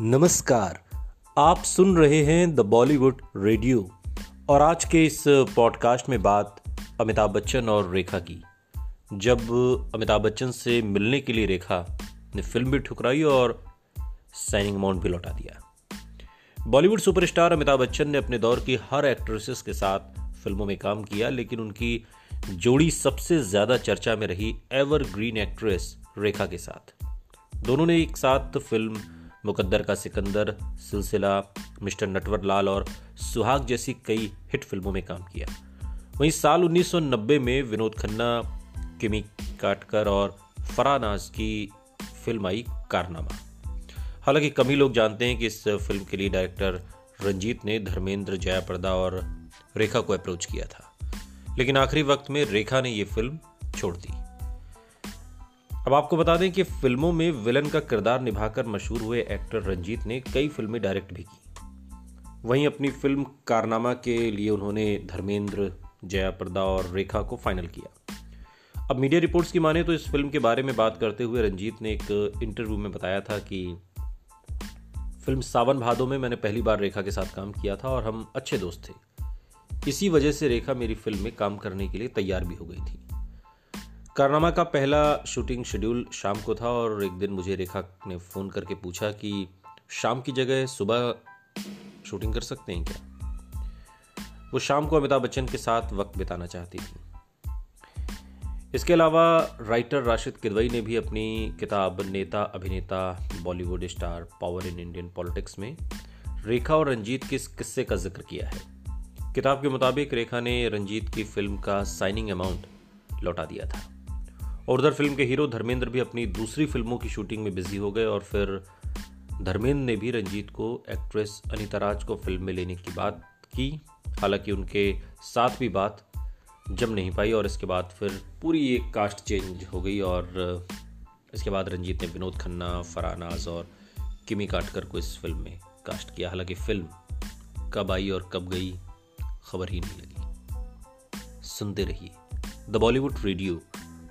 नमस्कार, आप सुन रहे हैं द बॉलीवुड रेडियो और आज के इस पॉडकास्ट में बात अमिताभ बच्चन और रेखा की। जब अमिताभ बच्चन से मिलने के लिए रेखा ने फ़िल्म भी ठुकराई और साइनिंग अमाउंट भी लौटा दिया। बॉलीवुड सुपरस्टार अमिताभ बच्चन ने अपने दौर की हर एक्ट्रेसेस के साथ फ़िल्मों में काम किया, लेकिन उनकी जोड़ी सबसे ज़्यादा चर्चा में रही एवर ग्रीन एक्ट्रेस रेखा के साथ। दोनों ने एक साथ फ़िल्म मुकद्दर का सिकंदर सिलसिला, मिस्टर नटवर लाल और सुहाग जैसी कई हिट फ़िल्मों में काम किया। वहीं साल 1990 में विनोद खन्ना, किमी काटकर और फरानाज की फ़िल्म आई कारनामा। हालाँकि कम ही लोग जानते हैं कि इस फ़िल्म के लिए डायरेक्टर रंजीत ने धर्मेंद्र जयाप्रदा और रेखा को अप्रोच किया था। लेकिन आखिरी वक्त में रेखा ने यह फ़िल्म छोड़ दी। अब आपको बता दें कि फ़िल्मों में विलन का किरदार निभाकर मशहूर हुए एक्टर रंजीत ने कई फ़िल्में डायरेक्ट भी की। वहीं अपनी फ़िल्म कारनामा के लिए उन्होंने धर्मेंद्र जयाप्रदा और रेखा को फाइनल किया। अब मीडिया रिपोर्ट्स की माने तो इस फ़िल्म के बारे में बात करते हुए रंजीत ने एक इंटरव्यू में बताया था कि फ़िल्म सावन भादो में मैंने पहली बार रेखा के साथ काम किया था और हम अच्छे दोस्त थे। इसी वजह से रेखा मेरी फ़िल्म में काम करने के लिए तैयार भी हो गई थी। कारनामा का पहला शूटिंग शेड्यूल शाम को था और एक दिन मुझे रेखा ने फ़ोन करके पूछा कि शाम की जगह सुबह शूटिंग कर सकते हैं क्या? वो शाम को अमिताभ बच्चन के साथ वक्त बिताना चाहती थी। इसके अलावा राइटर राशिद किदवई ने भी अपनी किताब नेता, अभिनेता Bollywood star power in Indian politics में रेखा और रंजीत के इस किस्से का ज़िक्र किया है। किताब के मुताबिक रेखा ने रंजीत की फ़िल्म का साइनिंग अमाउंट लौटा दिया था। और उधर फ़िल्म के हीरो धर्मेंद्र भी अपनी दूसरी फ़िल्मों की शूटिंग में बिज़ी हो गए और फिर धर्मेंद्र ने भी रंजीत को, एक्ट्रेस अनिता राज को फ़िल्म में लेने की बात की। हालाँकि उनके साथ भी बात जम नहीं पाई और इसके बाद फिर पूरी एक कास्ट चेंज हो गई और इसके बाद रंजीत ने विनोद खन्ना फरानाज और किमी काटकर को इस फ़िल्म में कास्ट किया। हालाँकि फ़िल्म कब आई और कब गई, खबर ही नहीं लगी। सुनते रहिए द बॉलीवुड रेडियो।